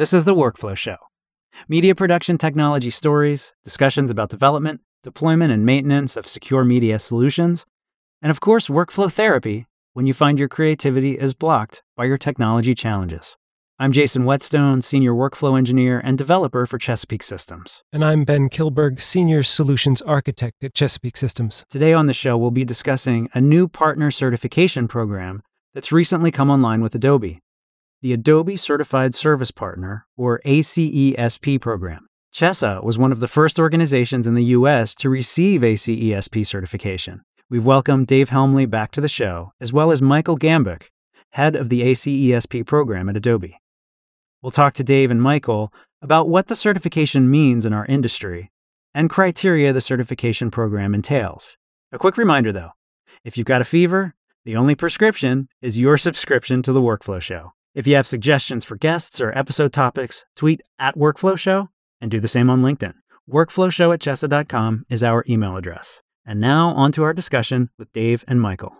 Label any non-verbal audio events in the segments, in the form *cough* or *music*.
This is the Workflow Show. Media production technology stories, discussions about development, deployment, and maintenance of secure media solutions, and of course, workflow therapy when you find your creativity is blocked by your technology challenges. I'm Jason Whetstone, Senior Workflow Engineer and Developer for Chesapeake Systems. And I'm Ben Kilberg, Senior Solutions Architect at Chesapeake Systems. Today on the show, we'll be discussing a new partner certification program that's recently come online with Adobe the Adobe Certified Service Partner, or ACESP program. CHESA was one of the first organizations in the U.S. to receive ACESP certification. We've welcomed Dave Helmly back to the show, as well as Michael Gamboeck, head of the ACESP program at Adobe. We'll talk to Dave and Michael about what the certification means in our industry and criteria the certification program entails. A quick reminder though if you've got a fever, the only prescription is your subscription to the Workflow Show. If you have suggestions for guests or episode topics, tweet at Workflow Show and do the same on LinkedIn. Workflowshow at chesa.com is our email address. And now on to our discussion with Dave and Michael.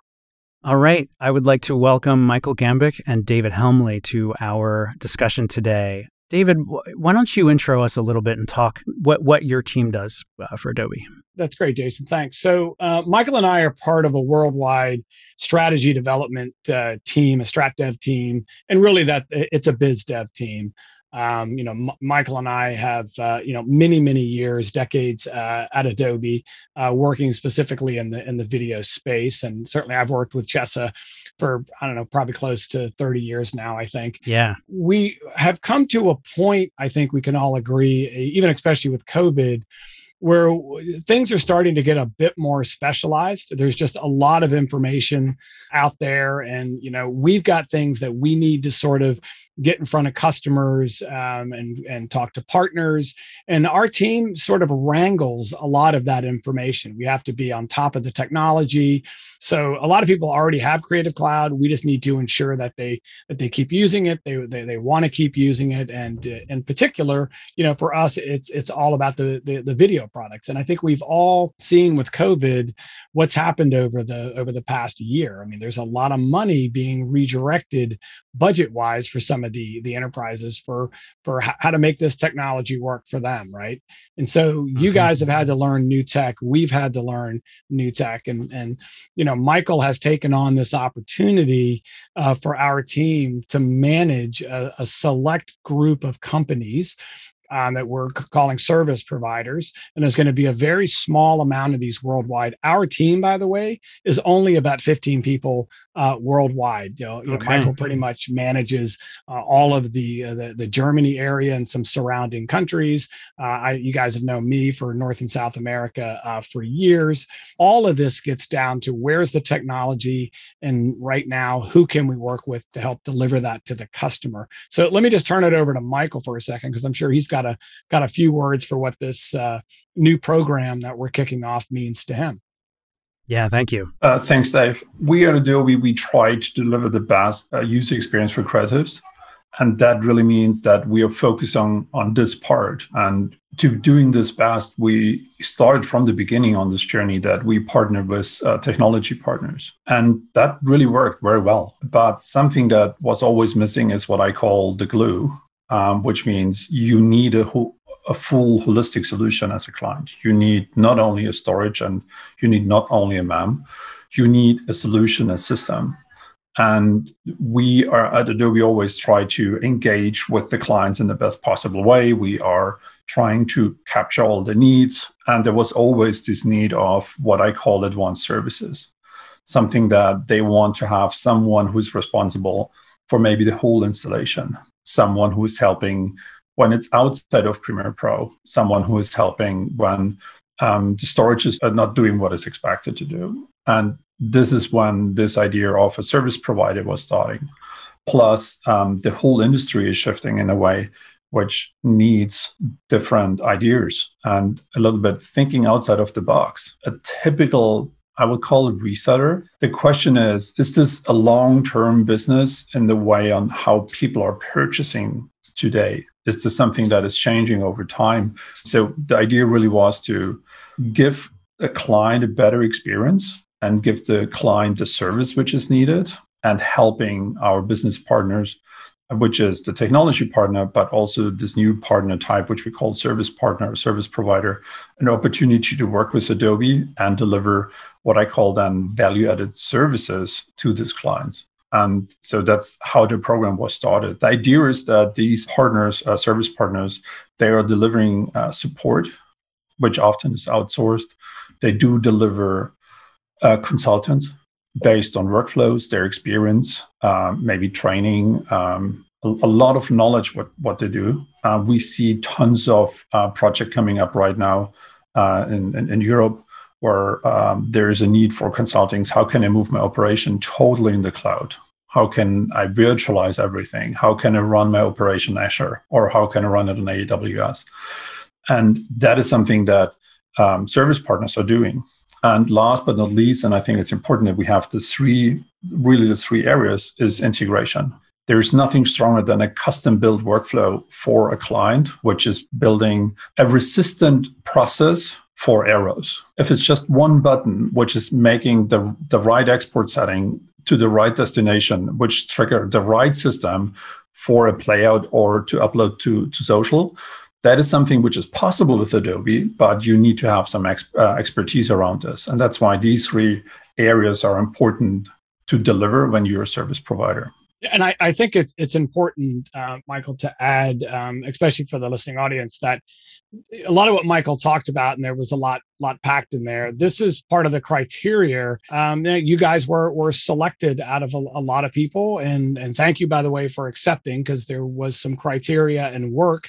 All right, I would like to welcome Michael Gamboeck and David Helmly to our discussion today. David, why don't you intro us a little bit and talk what, what your team does uh, for Adobe? That's great, Jason. Thanks. So, uh, Michael and I are part of a worldwide strategy development uh, team, a strat dev team, and really that it's a biz dev team. Um, you know, M- Michael and I have uh, you know many many years, decades uh, at Adobe, uh, working specifically in the in the video space, and certainly I've worked with Chesa for I don't know, probably close to thirty years now. I think. Yeah. We have come to a point. I think we can all agree, even especially with COVID where things are starting to get a bit more specialized there's just a lot of information out there and you know we've got things that we need to sort of get in front of customers um, and and talk to partners. And our team sort of wrangles a lot of that information. We have to be on top of the technology. So a lot of people already have creative cloud. We just need to ensure that they that they keep using it. They they, they want to keep using it. And uh, in particular you know for us it's it's all about the, the the video products. And i think we've all seen with covid what's happened over the over the past year. I mean there's a lot of money being redirected budget wise for some of the the enterprises for for how to make this technology work for them right? And so you guys have had to learn new tech. We've had to learn new tech. And and you know michael has taken on this opportunity uh, for our team to manage a, a select group of companies um, that we're calling service providers. And there's going to be a very small amount of these worldwide. Our team, by the way, is only about 15 people uh, worldwide. You know, you okay. know, Michael pretty much manages uh, all of the, uh, the, the Germany area and some surrounding countries. Uh, I, you guys have known me for North and South America uh, for years. All of this gets down to where's the technology, and right now, who can we work with to help deliver that to the customer? So let me just turn it over to Michael for a second because I'm sure he's got got a got a few words for what this uh, new program that we're kicking off means to him. Yeah, thank you. Uh, thanks, Dave. We at Adobe we try to deliver the best uh, user experience for creatives, and that really means that we are focused on on this part. And to doing this best, we started from the beginning on this journey that we partnered with uh, technology partners, and that really worked very well. But something that was always missing is what I call the glue um, which means you need a, ho- a full holistic solution as a client. You need not only a storage and you need not only a MAM, you need a solution, a system. And we are at Adobe always try to engage with the clients in the best possible way. We are trying to capture all the needs. And there was always this need of what I call advanced services, something that they want to have someone who's responsible for maybe the whole installation someone who is helping when it's outside of Premiere Pro, someone who is helping when um, the storage is not doing what it's expected to do. And this is when this idea of a service provider was starting. Plus, um, the whole industry is shifting in a way which needs different ideas and a little bit thinking outside of the box. A typical I would call it reseller. The question is Is this a long term business in the way on how people are purchasing today? Is this something that is changing over time? So the idea really was to give a client a better experience and give the client the service which is needed and helping our business partners which is the technology partner, but also this new partner type, which we call service partner or service provider, an opportunity to work with Adobe and deliver what I call then value added services to these clients. And so that's how the program was started. The idea is that these partners, uh, service partners, they are delivering uh, support, which often is outsourced. They do deliver uh, consultants based on workflows, their experience, uh, maybe training, um, a, a, lot of knowledge what what they do. Uh, we see tons of uh, project coming up right now uh, in, in, in Europe where um, there is a need for consultings. How can I move my operation totally in the cloud? How can I virtualize everything? How can I run my operation Azure, or how can I run it on AWS? And that is something that um, service partners are doing. And last but not least, and I think it's important that we have the three, really the three areas is integration. There is nothing stronger than a custom built workflow for a client, which is building a resistant process for arrows. If it's just one button, which is making the, the right export setting to the right destination, which trigger the right system for a playout or to upload to, to social, that is something which is possible with Adobe, but you need to have some ex- uh, expertise around this. And that's why these three areas are important to deliver when you're a service provider. And I, I think it's it's important, uh, Michael, to add, um, especially for the listening audience, that a lot of what Michael talked about, and there was a lot lot packed in there. This is part of the criteria. Um, you guys were were selected out of a, a lot of people, and and thank you by the way for accepting because there was some criteria and work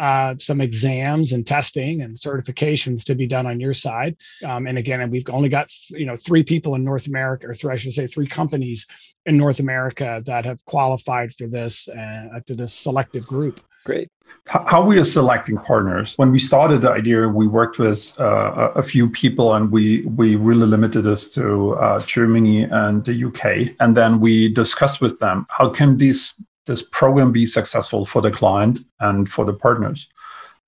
uh, some exams and testing and certifications to be done on your side. Um, and again, we've only got you know three people in North America, or three, I should say, three companies in North America that have qualified for this uh, to this selective group. Great. How we are selecting partners. When we started the idea, we worked with uh, a few people, and we we really limited this to uh, Germany and the UK. And then we discussed with them how can these this program be successful for the client and for the partners.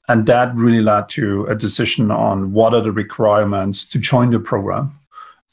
And that really led to a decision on what are the requirements to join the program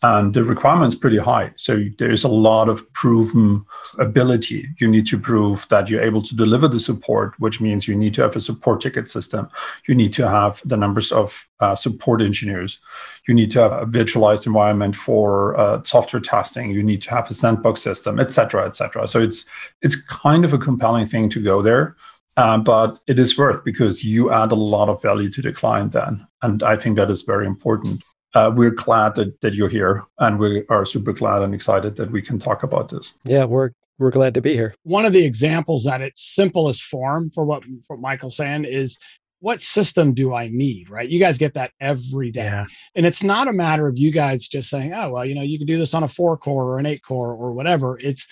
and the requirements pretty high. So there's a lot of proven ability. You need to prove that you're able to deliver the support which means you need to have a support ticket system. You need to have the numbers of uh, support engineers. You need to have a virtualized environment for uh, software testing. You need to have a sandbox system etc etc so it's it's kind of a compelling thing to go there uh, but it is worth because you add a lot of value to the client then. And i think that is very important uh, we're glad that, that you're here and we are super glad and excited that we can talk about this. Yeah, we're we're glad to be here. One of the examples at its simplest form for what for Michael's saying is what system do I need? Right. You guys get that every day. Yeah. And it's not a matter of you guys just saying, oh, well, you know, you can do this on a four core or an eight core or whatever. It's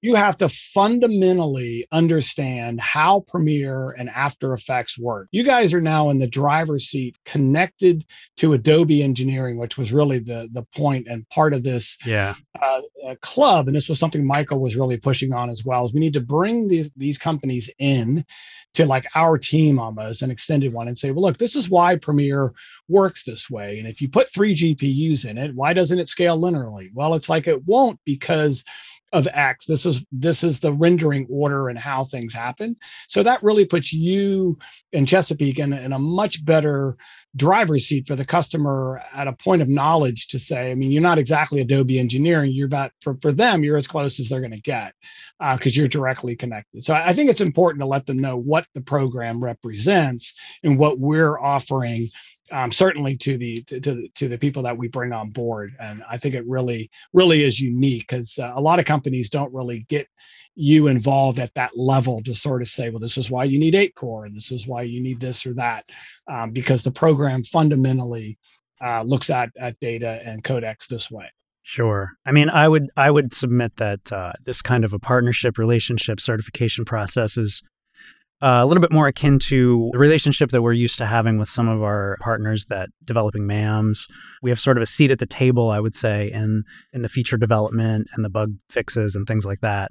you have to fundamentally understand how Premiere and After Effects work. You guys are now in the driver's seat connected to Adobe Engineering, which was really the, the point and part of this yeah. Uh, uh, club. And this was something Michael was really pushing on as well. Is we need to bring these, these companies in to like our team almost, an extended one, and say, well, look, this is why Premiere works this way. And if you put three GPUs in it, why doesn't it scale linearly? Well, it's like it won't because of X. This is this is the rendering order and how things happen. So that really puts you in Chesapeake in, in, a much better driver's seat for the customer at a point of knowledge to say, I mean, you're not exactly Adobe engineering. You're about for, for them, you're as close as they're going to get because uh, you're directly connected. So I think it's important to let them know what the program represents and what we're offering um, certainly to the to, to, to the people that we bring on board and i think it really really is unique because uh, a lot of companies don't really get you involved at that level to sort of say well this is why you need eight core and this is why you need this or that um, because the program fundamentally uh, looks at at data and codecs this way Sure. I mean, I would I would submit that uh, this kind of a partnership relationship certification process is uh, a little bit more akin to the relationship that we're used to having with some of our partners that developing MAMs. We have sort of a seat at the table, I would say, in in the feature development and the bug fixes and things like that.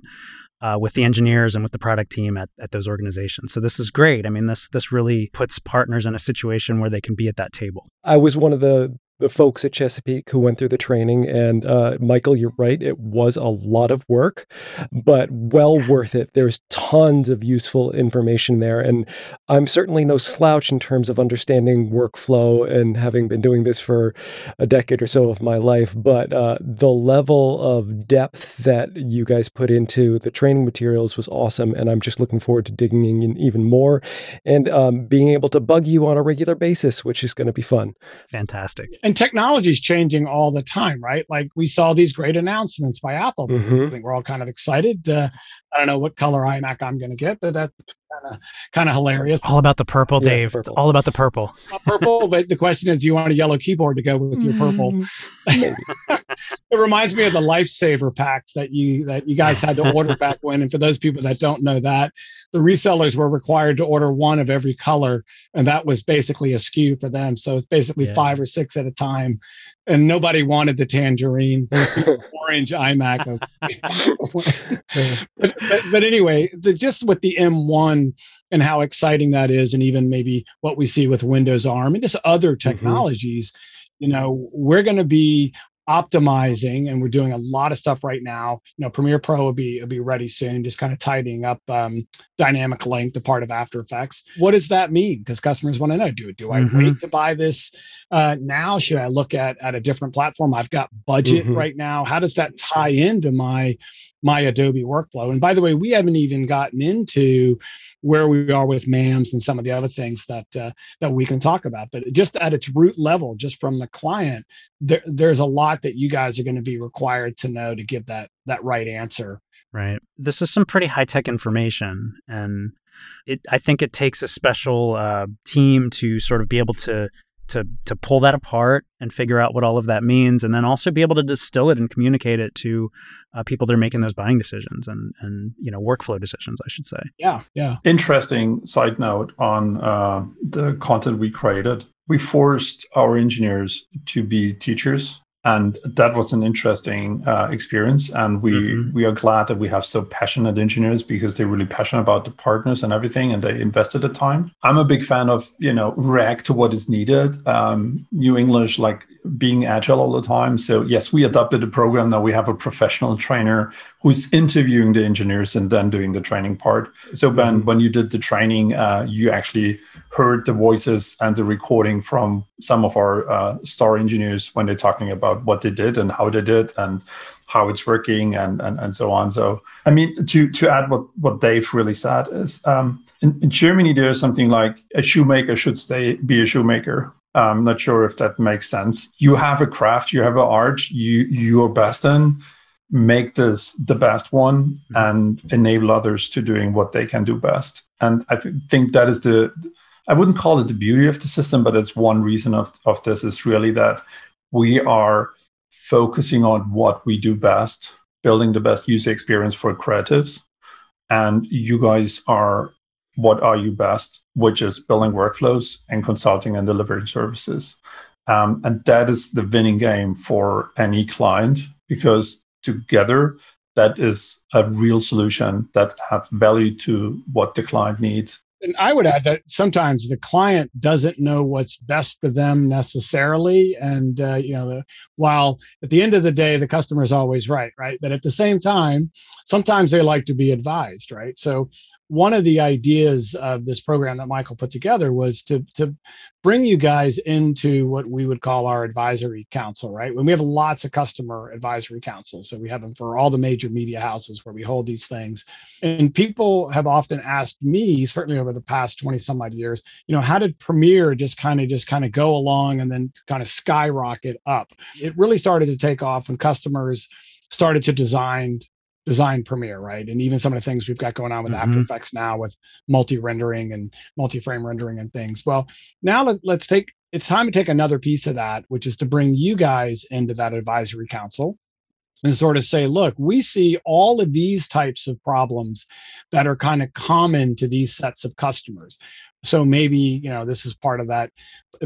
Uh, with the engineers and with the product team at, at those organizations. So this is great. I mean, this this really puts partners in a situation where they can be at that table. I was one of the the folks at Chesapeake who went through the training. And uh, Michael, you're right, it was a lot of work, but well worth it. There's tons of useful information there. And I'm certainly no slouch in terms of understanding workflow and having been doing this for a decade or so of my life. But uh, the level of depth that you guys put into the training materials was awesome. And I'm just looking forward to digging in even more and um, being able to bug you on a regular basis, which is going to be fun. Fantastic and technology is changing all the time, right? Like we saw these great announcements by Apple. Mm-hmm. I think we're all kind of excited. Uh, I don't know what color iMac I'm going to get, but that's kind of kind of hilarious. All about the purple, yeah, Dave. Purple. It's all about the purple. *laughs* purple, but the question is, do you want a yellow keyboard to go with your purple? Mm, *laughs* it reminds me of the lifesaver packs that you that you guys had to order back when. And for those people that don't know that, the resellers were required to order one of every color, and that was basically a SKU for them. So it's basically yeah. five or six at a time and nobody wanted the tangerine *laughs* orange iMac. *laughs* *laughs* but, but, but, anyway, the, just with the M1 and how exciting that is, and even maybe what we see with Windows ARM and just other mm-hmm. technologies, mm-hmm. you know, we're going to be optimizing and we're doing a lot of stuff right now you know premiere pro will be will be ready soon just kind of tidying up um, dynamic link the part of after effects what does that mean because customers want to know do do i mm-hmm. wait to buy this uh, now should i look at at a different platform i've got budget mm-hmm. right now how does that tie into my my adobe workflow and by the way we haven't even gotten into where we are with MAMs and some of the other things that uh, that we can talk about. But just at its root level, just from the client, there, there's a lot that you guys are going to be required to know to give that that right answer. Right. This is some pretty high tech information, and it. I think it takes a special uh, team to sort of be able to to to pull that apart and figure out what all of that means, and then also be able to distill it and communicate it to uh, people that are making those buying decisions and and you know workflow decisions, I should say. Yeah, yeah. Interesting side note on uh, the content we created. We forced our engineers to be teachers and that was an interesting uh, experience and we mm-hmm. we are glad that we have so passionate engineers because they're really passionate about the partners and everything and they invested the time i'm a big fan of you know react to what is needed um, new english like being agile all the time. So yes, we adopted a program that we have a professional trainer who's interviewing the engineers and then doing the training part. So Ben, mm-hmm. when you did the training, uh, you actually heard the voices and the recording from some of our uh, star engineers when they're talking about what they did and how they did and how it's working and and, and so on. So I mean, to to add what what Dave really said is. Um, in, in Germany, there's something like a shoemaker should stay be a shoemaker I'm not sure if that makes sense. You have a craft, you have an art, you you're best in. Make this the best one mm-hmm. and enable others to doing what they can do best. And I th- think that is the I wouldn't call it the beauty of the system, but it's one reason of, of this is really that we are focusing on what we do best, building the best user experience for creatives. And you guys are what are you best, which is building workflows and consulting and delivering services. Um, and that is the winning game for any client because together that is a real solution that adds value to what the client needs and I would add that sometimes the client doesn't know what's best for them necessarily. And, uh, you know, the, while at the end of the day, the customer is always right, right? But at the same time, sometimes they like to be advised, right? So one of the ideas of this program that Michael put together was to, to bring you guys into what we would call our advisory council, right? When we have lots of customer advisory councils. So we have them for all the major media houses where we hold these things. And people have often asked me, certainly over the past 20 some odd years, you know, how did Premiere just kind of just kind of go along and then kind of skyrocket up? It really started to take off when customers started to design design Premiere, right? And even some of the things we've got going on with mm-hmm. After Effects now with multi rendering and multi frame rendering and things. Well, now let, let's take it's time to take another piece of that, which is to bring you guys into that advisory council and sort of say, look, we see all of these types of problems that are kind of common to these sets of customers so maybe you know this is part of that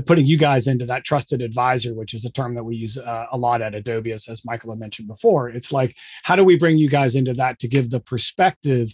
putting you guys into that trusted advisor which is a term that we use uh, a lot at adobe as, as michael had mentioned before. It's like how do we bring you guys into that to give the perspective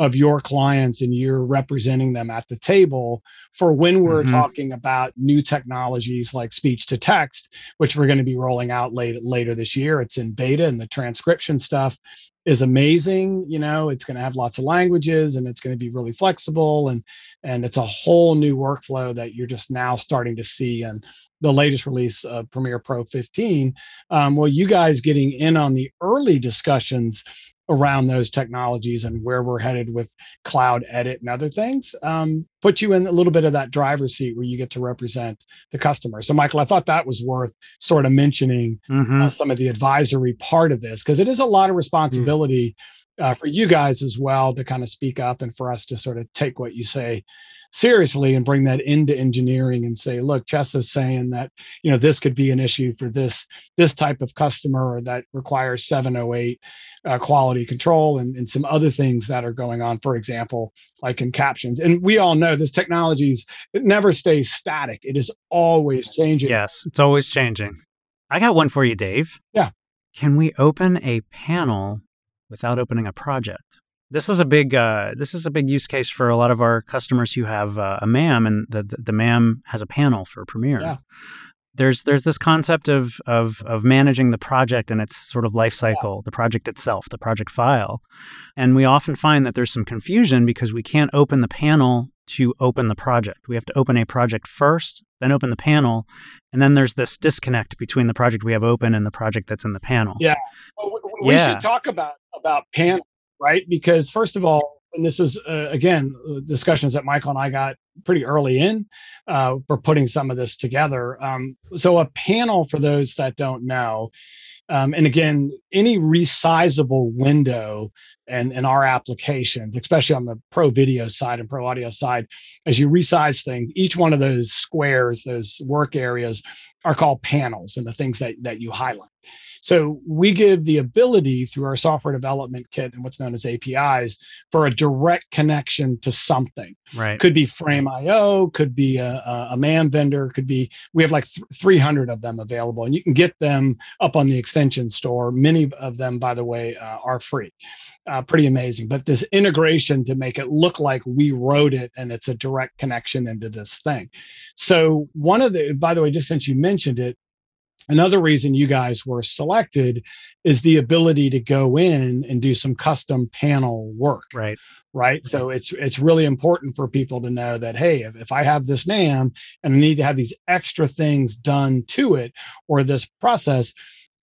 of your clients and you're representing them at the table for when we're Mhm. talking about new technologies like speech to text, which we're going to be rolling out late, later this year. It's in beta and the transcription stuff is amazing you know it's going to have lots of languages and it's going to be really flexible and and it's a whole new workflow that you're just now starting to see and the latest release of premiere pro 15 um, well you guys getting in on the early discussions around those technologies and where we're headed with cloud edit and other things um, put you in a little bit of that driver's seat where you get to represent the customer so michael i thought that was worth sort of mentioning Mhm. uh, some of the advisory part of this because it is a lot of responsibility uh, for you guys as well to kind of speak up and for us to sort of take what you say seriously and bring that into engineering and say look CHESA's saying that you know this could be an issue for this this type of customer that requires 708 uh, quality control and, and some other things that are going on for example like in captions and we all know this technologies it never stays static it is always changing Yes, it's always changing. I got one for you, Dave. Yeah. Can we open a panel without opening a project? This is a big uh, this is a big use case for a lot of our customers who have uh, a MAM, and the, the the MAM has a panel for Premiere. Yeah. There's there's this concept of of of managing the project and its sort of life cycle, the project itself, the project file, and we often find that there's some confusion because we can't open the panel to open the project. We have to open a project first, then open the panel, and then there's this disconnect between the project we have open and the project that's in the panel. Yeah. Well, we- we Yeah. should talk about about panel, right? Because first of all, and this is uh, again uh, discussions that Michael and I got pretty early in uh, for putting some of this together. Um, so a panel, for those that don't know, um, and again, any resizable window and in our applications, especially on the pro video side and pro audio side, as you resize things, each one of those squares, those work areas, are called panels, and the things that that you highlight. So we give the ability through our software development kit and what's known as APIs for a direct connection to something. Right. Could be Frame.io, could be a, a, MAM vendor, could be, we have like th- 300 of them available and you can get them up on the extension store. Many of them, by the way, uh, are free. Uh, Uh, pretty amazing. But this integration to make it look like we wrote it and it's a direct connection into this thing. So, one of the, by the way, just since you mentioned it, Another reason you guys were selected is the ability to go in and do some custom panel work Right. right so it's it's really important for people to know that hey if, if i have this MAM and i need to have these extra things done to it or this process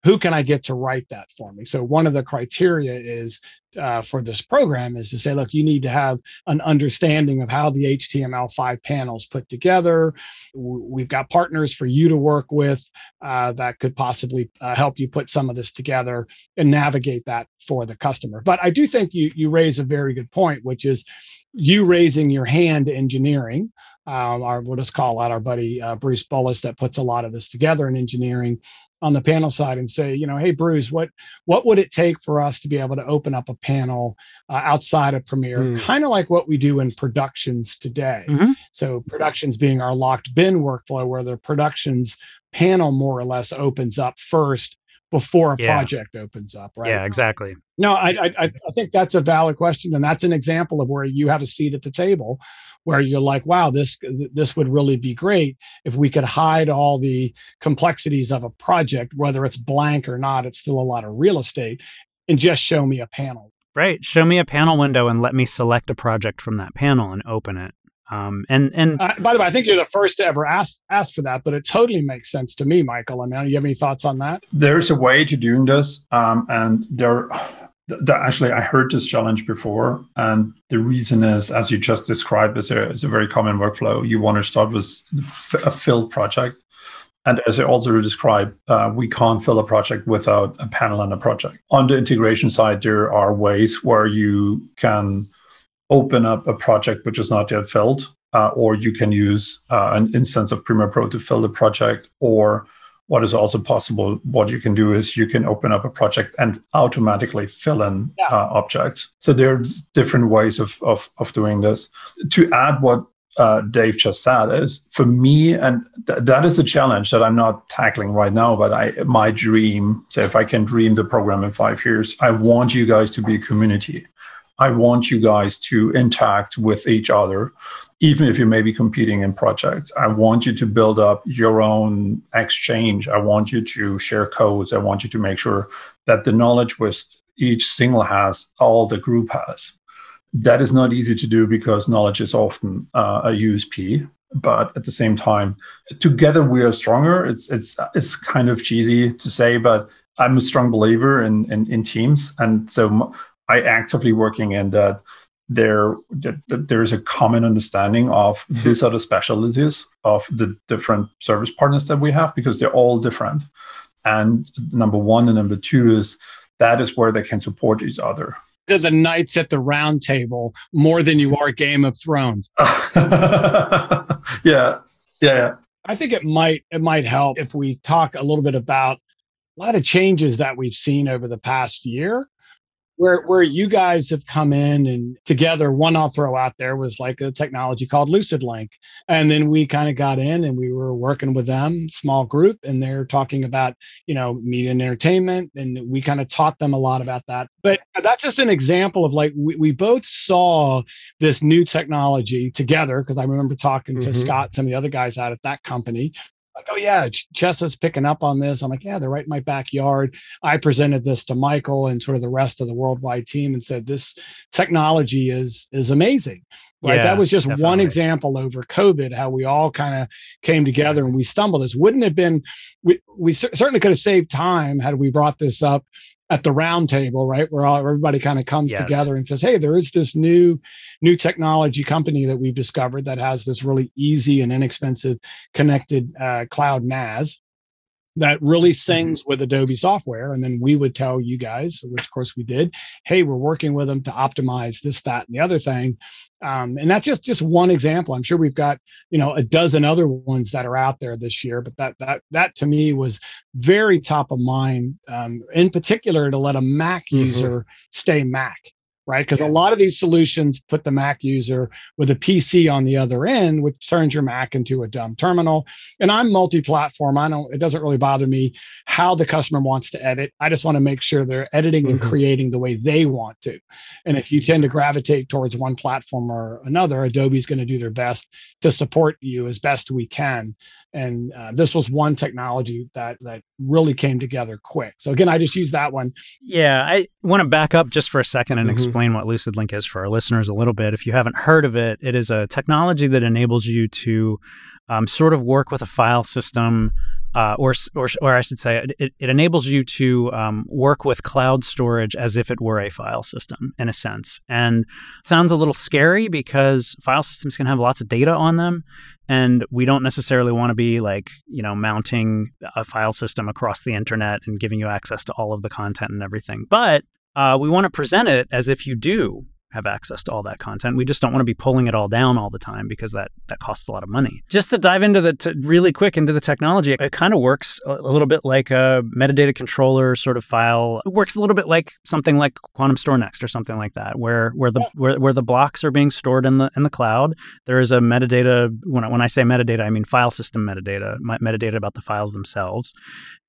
who can i get to write that for me so one of the criteria is uh, for this program is to say look you need to have an understanding of how the html5 panels put together we've got partners for you to work with uh, that could possibly uh, help you put some of this together and navigate that for the customer. But I do think you you raise a very good point, which is you raising your hand engineering. Um, our we'll just call out our buddy uh, Bruce Bullis that puts a lot of this together in engineering on the panel side and say, you know, hey Bruce, what what would it take for us to be able to open up a panel uh, outside of Premiere, Hmm. kind of like what we do in productions today. Mhm. So productions being our locked bin workflow, where the productions panel more or less opens up first before a Yeah. project opens up, right? Yeah, exactly. No, I I I think that's a valid question, and that's an example of where you have a seat at the table, where you're like, wow, this this would really be great if we could hide all the complexities of a project, whether it's blank or not. It's still a lot of real estate, and just show me a panel. Right. Show me a panel window and let me select a project from that panel and open it. Um, and and Uh, by the way, I think you're the first to ever ask ask for that, but it totally makes sense to me, Michael. I mean, you have any thoughts on that? There's a way to doing this, um, and there. th- th- actually, I heard this challenge before, and the reason is, as you just described, is a, is a very common workflow. You want to start with f- a filled project, and as I also described, uh, we can't fill a project without a panel and a project. On the integration side, there are ways where you can open up a project which is not yet filled, uh, or you can use uh, an instance of Premiere Pro to fill the project, or what is also possible, what you can do is you can open up a project and automatically fill in Yeah. uh, objects. So there's different ways of, of, of doing this. To add what uh, Dave just said is for me, and th- that is a challenge that I'm not tackling right now. But I, my dream, so if I can dream the program in five years, I want you guys to be a community I want you guys to interact with each other, even if you may be competing in projects. I want you to build up your own exchange. I want you to share codes. I want you to make sure that the knowledge which each single has, all the group has. That is not easy to do because knowledge is often uh, a USP but at the same time together we are stronger. It's it's it's kind of cheesy to say but i'm a strong believer in in, in teams. And so i actively working in that there that, that there's a common understanding of these are the specialties of the different service partners that we have because they're all different. And number one and number two is that is where they can support each other to the knights at the round table more than you are Game of Thrones. *laughs* yeah, yeah. I think it might it might help if we talk a little bit about a lot of changes that we've seen over the past year where where you guys have come in and together one i'll throw out there was like a technology called lucidlink and then we kind of got in and we were working with them small group and they're talking about you know media and entertainment and we kind of taught them a lot about that but that's just an example of like we, we both saw this new technology together because i remember talking to mm-hmm. scott some of the other guys out at that company like, oh yeah, CHESA's picking up on this. I'm like, yeah, they're right in my backyard. I presented this to Michael and sort of the rest of the worldwide team and said, this technology is is amazing. Right. Yeah, that was just definitely. one example over COVID, how we all kind of came together and we stumbled. This wouldn't have been, we, we certainly could have saved time had we brought this up at the round table, right, where all, everybody kind of comes yes. together and says, "Hey, there is this new new technology company that we've discovered that has this really easy and inexpensive connected uh, cloud NAS." That really mm-hmm. with Adobe software. And then we would tell you guys, which of course we did, hey, we're working with them to optimize this, that, and the other thing. Um, and that's just just one example. I'm sure we've got you know a dozen other ones that are out there this year, but that that that to me was very top of mind. Um, in particular, to let a Mac mm-hmm. user stay Mac right? Because yeah. a lot of these solutions put the Mac user with a PC on the other end, which turns your Mac into a dumb terminal. And I'm multi-platform. I don't. It doesn't really bother me how the customer wants to edit. I just want to make sure they're editing mm-hmm. and creating the way they want to. And if you tend to gravitate towards one platform or another, Adobe's going to do their best to support you as best we can. And uh, this was one technology that that really came together quick. So again, I just use that one. Yeah, I want to back up just for a second and mm-hmm. explain explain what LucidLink is for our listeners a little bit. If you haven't heard of it, it is a technology that enables you to um, sort of work with a file system, uh, or, or, or I should say, it, it enables you to um, work with cloud storage as if it were a file system, in a sense. And sounds a little scary because file systems can have lots of data on them, and we don't necessarily want to be like you know mounting a file system across the internet and giving you access to all of the content and everything but uh, we want to present it as if you do have access to all that content. We just don't want to be pulling it all down all the time because that that costs a lot of money. Just to dive into the to really quick into the technology, it, kind of works a, a, little bit like a metadata controller sort of file. It works a little bit like something like Quantum StorNext or something like that, where where the where, where the blocks are being stored in the in the cloud. There is a metadata. When I, when I say metadata, I mean file system metadata, metadata about the files themselves.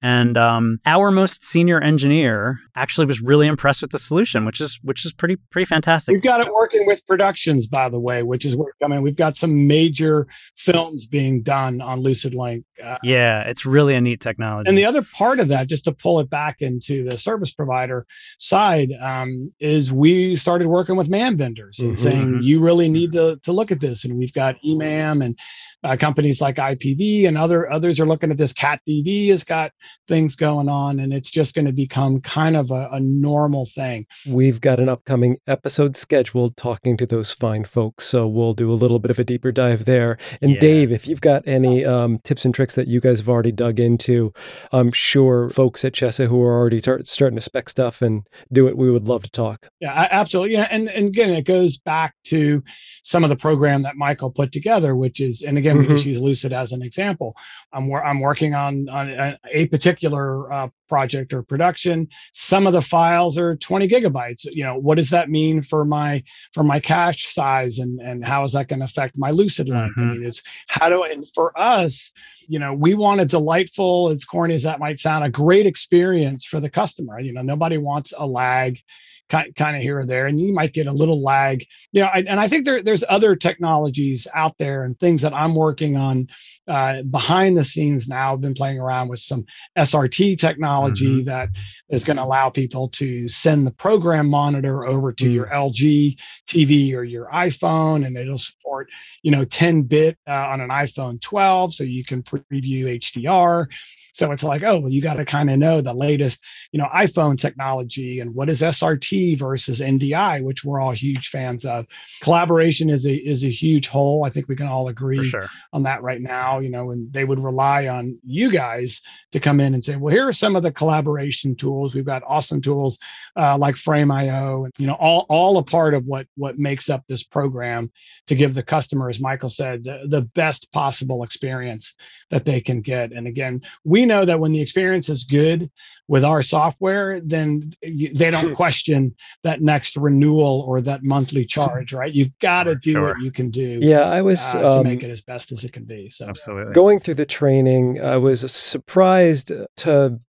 And um, our most senior engineer actually was really impressed with the solution, which is which is pretty pretty fantastic. We've got it working with productions, by the way, which is where I mean we've got some major films being done on LucidLink. Uh, yeah, it's really a neat technology. And the other part of that, just to pull it back into the service provider side, um, is we started working with MAM vendors and mm-hmm. saying you really need to to look at this, and we've got EMAM and uh, companies like IPV and other others are looking at this. Cat DV has got things going on, and it's just going to become kind of a, a, normal thing. We've got an upcoming episode scheduled talking to those fine folks, so we'll do a little bit of a deeper dive there. And yeah. Dave, if you've got any um, tips and tricks that you guys have already dug into, I'm sure folks at CHESA who are already tar- starting to spec stuff and do it, we would love to talk. Yeah, absolutely. Yeah, and and again, it goes back to some of the program that Michael put together, which is, and again again, mm-hmm. we just use Lucid as an example. I'm I'm working on on a, particular uh, project or production. Some of the files are 20 gigabytes. You know, what does that mean for my for my cache size and and how is that going to affect my lucid link? Mm-hmm. I mean, it's how do and for us, you know, we want a delightful, as corny as that might sound, a great experience for the customer. You know, nobody wants a lag kind, kind of here or there, and you might get a little lag. You know, and I think there, there's other technologies out there and things that I'm working on uh, behind the scenes now. I've been playing around with some SRT technology mm-hmm. that is going to allow people to send the program monitor over to mm-hmm. your mm. LG TV or your iPhone, and it'll support you know 10 bit uh, on an iPhone 12, so you can preview HDR. So it's like, oh, well, you got to kind of know the latest, you know, iPhone technology and what is SRT versus NDI, which we're all huge fans of. Collaboration is a is a huge hole. I think we can all agree sure. on that right now. You know, and they would rely on you guys to come in and say, well, here are some of the collaboration tools. We've got awesome tools uh, like Frame.io, and you know, all all a part of what what makes up this program to give the customer, as Michael said, the, the best possible experience that they can get. And again, we know that when the experience is good with our software, then they don't question that next renewal or that monthly charge, right? You've got to do sure. what you can do. Yeah, I was uh, um, to make it as best as it can be. So absolutely going through the training, I was surprised to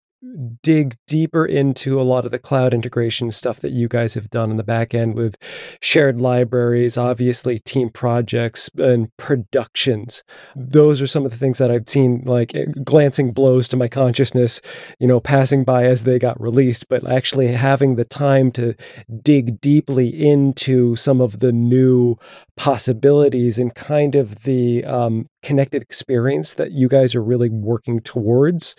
dig deeper into a lot of the cloud integration stuff that you guys have done in the back end with shared libraries, obviously team projects and productions. Those are some of the things that I've seen like eh, glancing blows to my consciousness, you know, passing by as they got released, but actually having the time to dig deeply into some of the new possibilities and kind of the um, connected experience that you guys are really working towards.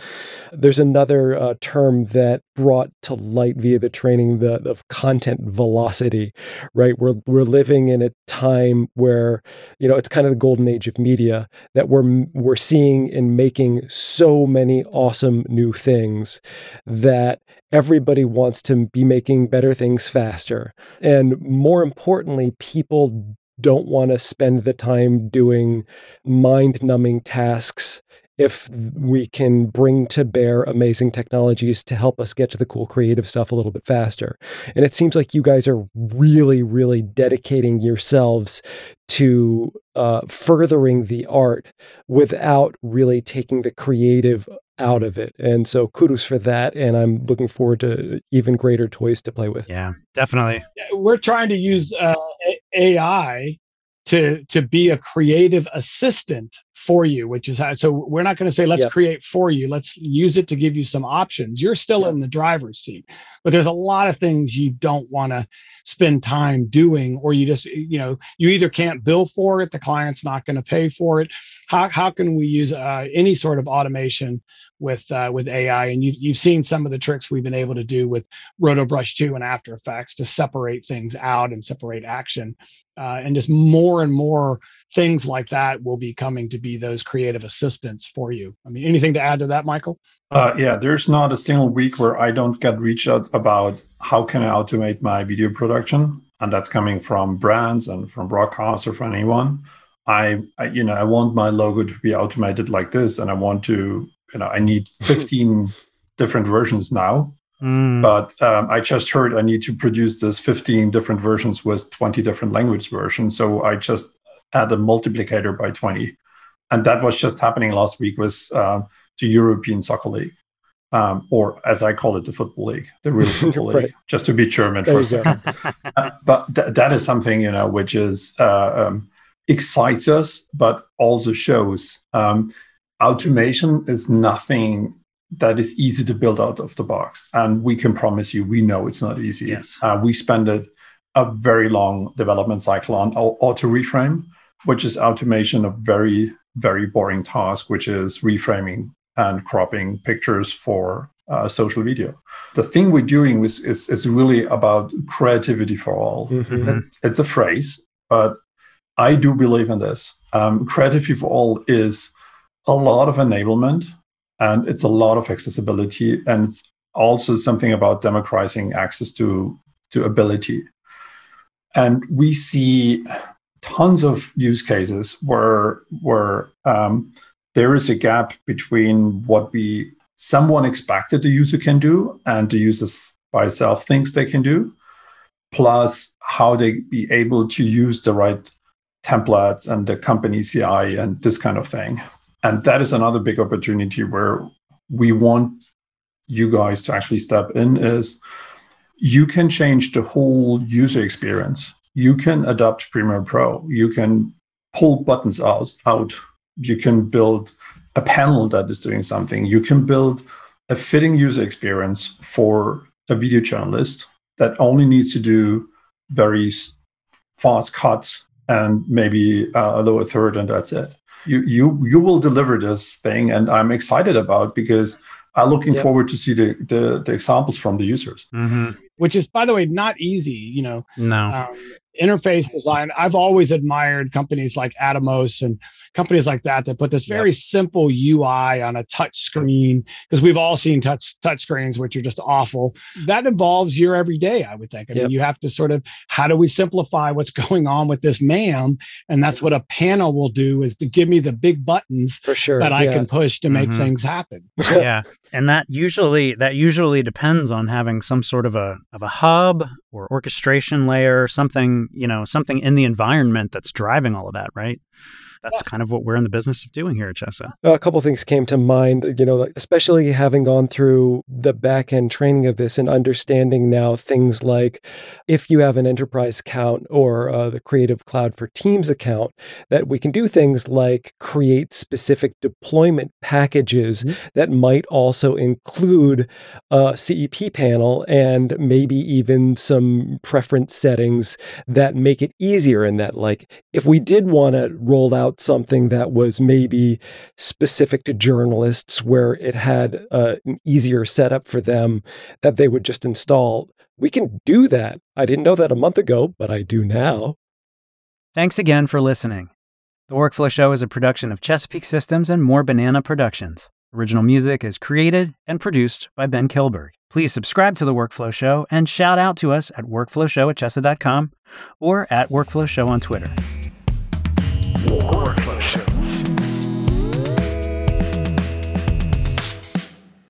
There's another uh, term that brought to light via the training the of content velocity, right? We're we're living in a time where you know it's kind of the golden age of media that we're we're seeing and making so many awesome new things that everybody wants to be making better things faster and more importantly people don't want to spend the time doing mind numbing tasks if we can bring to bear amazing technologies to help us get to the cool creative stuff a little bit faster. And it seems like you guys are really, really dedicating yourselves to uh, furthering the art without really taking the creative out of it. And so kudos for that. And I'm looking forward to even greater toys to play with. Yeah, definitely. We're trying to use uh, AI to to be a creative assistant for you which is how so we're not going to say let's yep. create for you let's use it to give you some options you're still yep. in the driver's seat but there's a lot of things you don't want to spend time doing or you just you know you either can't bill for it the client's not going to pay for it how, how can we use uh, any sort of automation with uh, with ai and you've, you've seen some of the tricks we've been able to do with rotobrush 2 and after effects to separate things out and separate action uh, and just more and more things like that will be coming to be those creative assistants for you. I mean, anything to add to that, Michael? Uh, yeah, there's not a single week where I don't get reached out about how can I automate my video production, and that's coming from brands and from broadcasts or from anyone. I, I, you know, I want my logo to be automated like this, and I want to, you know, I need *laughs* 15 different versions now. Mm. But um, I just heard I need to produce this 15 different versions with 20 different language versions. So I just add a multiplicator by 20 and that was just happening last week with uh, the European Soccer League, um, or as I call it, the Football League, the real *laughs* Football League, just to be German there for a second. uh, but th- that is something you know which is uh, um, excites us, but also shows um, automation is nothing that is easy to build out of the box, and we can promise you, we know it's not easy. Yes. Uh, we spend a, a very long development cycle on auto reframe which is automation of very very boring task, which is reframing and cropping pictures for uh, social video. The thing we're doing is, is, is really about creativity for all. Mm-hmm. It, it's a phrase, but I do believe in this. Um, creativity for all is a lot of enablement and it's a lot of accessibility and it's also something about democratizing access to, to ability. And we see tons of use cases where where um, there is a gap between what we someone expected the user can do and the user by itself thinks they can do, plus how they be able to use the right templates and the company CI and this kind of thing. And that is another big opportunity where we want you guys to actually step in is you can change the whole user experience. You can adopt Premiere Pro. You can pull buttons out, out. You can build a panel that is doing something. You can build a fitting user experience for a video journalist that only needs to do very fast cuts and maybe a lower third, and that's it. You you you will deliver this thing, and I'm excited about because I'm looking yep. forward to see the, the, the examples from the users. Mm-hmm. Which is, by the way, not easy. You know, no. Um, interface design. I've always admired companies like Atomos and companies like that that put this very yep. simple UI on a touch screen because we've all seen touch touch screens which are just awful. That involves your everyday, I would think. I yep. mean, you have to sort of how do we simplify what's *laughs* going on with this MAM? And that's what a panel will do is to give me the big buttons for sure that I can push to make mm-hmm. things happen. *laughs* yeah. And that usually that usually depends on having some sort of a of a hub or orchestration layer, something, you know, something in the environment that's driving all of that, right? That's kind of what we're in the business of doing here at CHESA. A couple things came to mind, you know, especially having gone through the back end training of this and understanding now things like if you have an enterprise account or uh, the Creative Cloud for Teams account, that we can do things like create specific deployment packages mm-hmm. that might also include a CEP panel and maybe even some preference settings that make it easier in that like if we did want to roll out out something that was maybe specific to journalists where it had uh, an easier setup for them that they would just install. We can do that. I didn't know that a month ago, but I do now. Thanks again for listening. The Workflow Show is a production of Chesapeake Systems and More Banana Productions. Original music is created and produced by Ben Kilberg. Please subscribe to The Workflow Show and shout out to us at workflowshow at chesa.com or at Workflow Show on Twitter. Workflow Show.